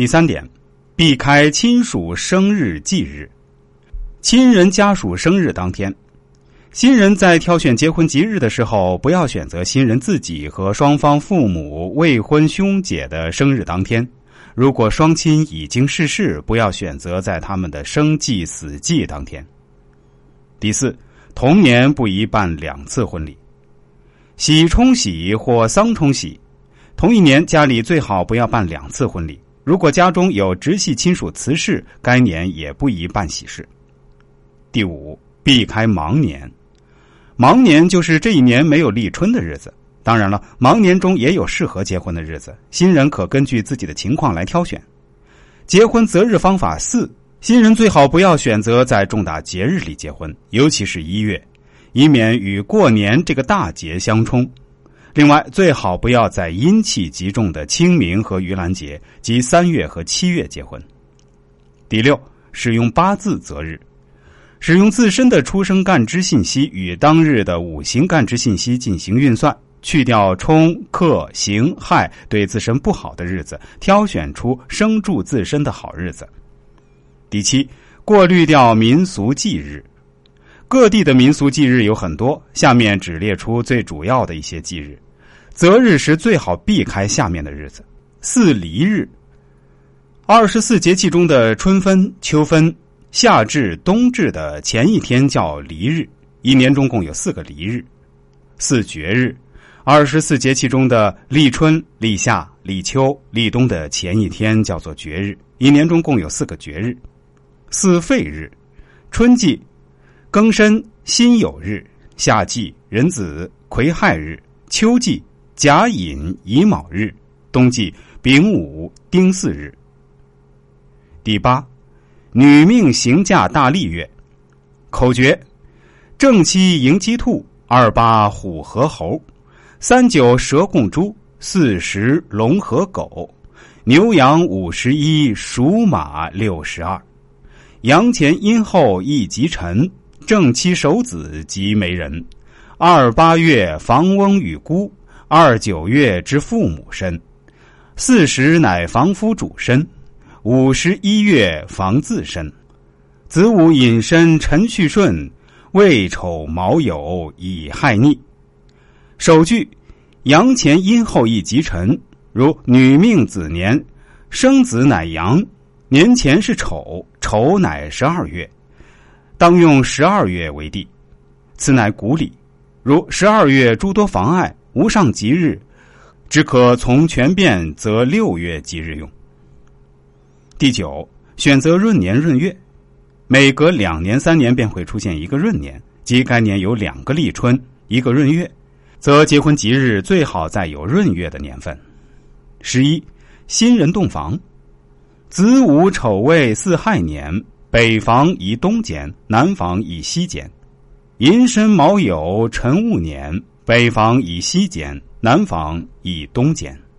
第三点，避开亲属生日忌日。亲人家属生日当天，新人在挑选结婚吉日的时候，不要选择新人自己和双方父母、未婚兄姐的生日当天。如果双亲已经逝世，不要选择在他们的生忌、死忌当天。第四，同年不宜办两次婚礼，喜冲喜或丧冲喜，同一年家里最好不要办两次婚礼。如果家中有直系亲属辞世，该年也不宜办喜事。第五，避开忙年。忙年就是这一年没有立春的日子。当然了，忙年中也有适合结婚的日子，新人可根据自己的情况来挑选。结婚择日方法四：新人最好不要选择在重大节日里结婚，尤其是一月，以免与过年这个大节相冲。另外，最好不要在阴气极重的清明和盂兰节及三月和七月结婚。第六，使用八字择日，使用自身的出生干支信息与当日的五行干支信息进行运算，去掉冲克刑害对自身不好的日子，挑选出生助自身的好日子。第七，过滤掉民俗忌日。各地的民俗忌日有很多，下面只列出最主要的一些忌日。择日时最好避开下面的日子：四离日。二十四节气中的春分、秋分、夏至、冬至的前一天叫离日，一年中共有四个离日。四绝日。二十四节气中的立春、立夏、立秋、立冬的前一天叫做绝日，一年中共有四个绝日。四废日。春季。庚申辛酉日，夏季壬子癸亥日，秋季甲寅乙卯日，冬季丙午丁巳日。第八，女命行嫁大利月，口诀：正七迎鸡兔，二八虎和猴，三九蛇共猪，四十龙和狗，牛羊五十一，属马六十二，阳前阴后一吉辰。正妻守子及媒人，二八月房翁与孤，二九月之父母身，四十乃房夫主身，五十一月房自身。子午隐身辰戌顺，未丑卯酉乙亥逆。首句阳前阴后一吉辰，如女命子年生子乃阳，年前是丑，丑乃十二月。当用十二月为地，此乃古礼。如十二月诸多妨碍，无上吉日，只可从权变，则六月吉日用。第九，选择闰年闰月，每隔两年、三年便会出现一个闰年，即该年有两个立春，一个闰月，则结婚吉日最好在有闰月的年份。十一，新人洞房，子午丑未巳亥年。北房以东间，南房以西间。寅申卯酉辰戊年，北房以西减，南房以东间。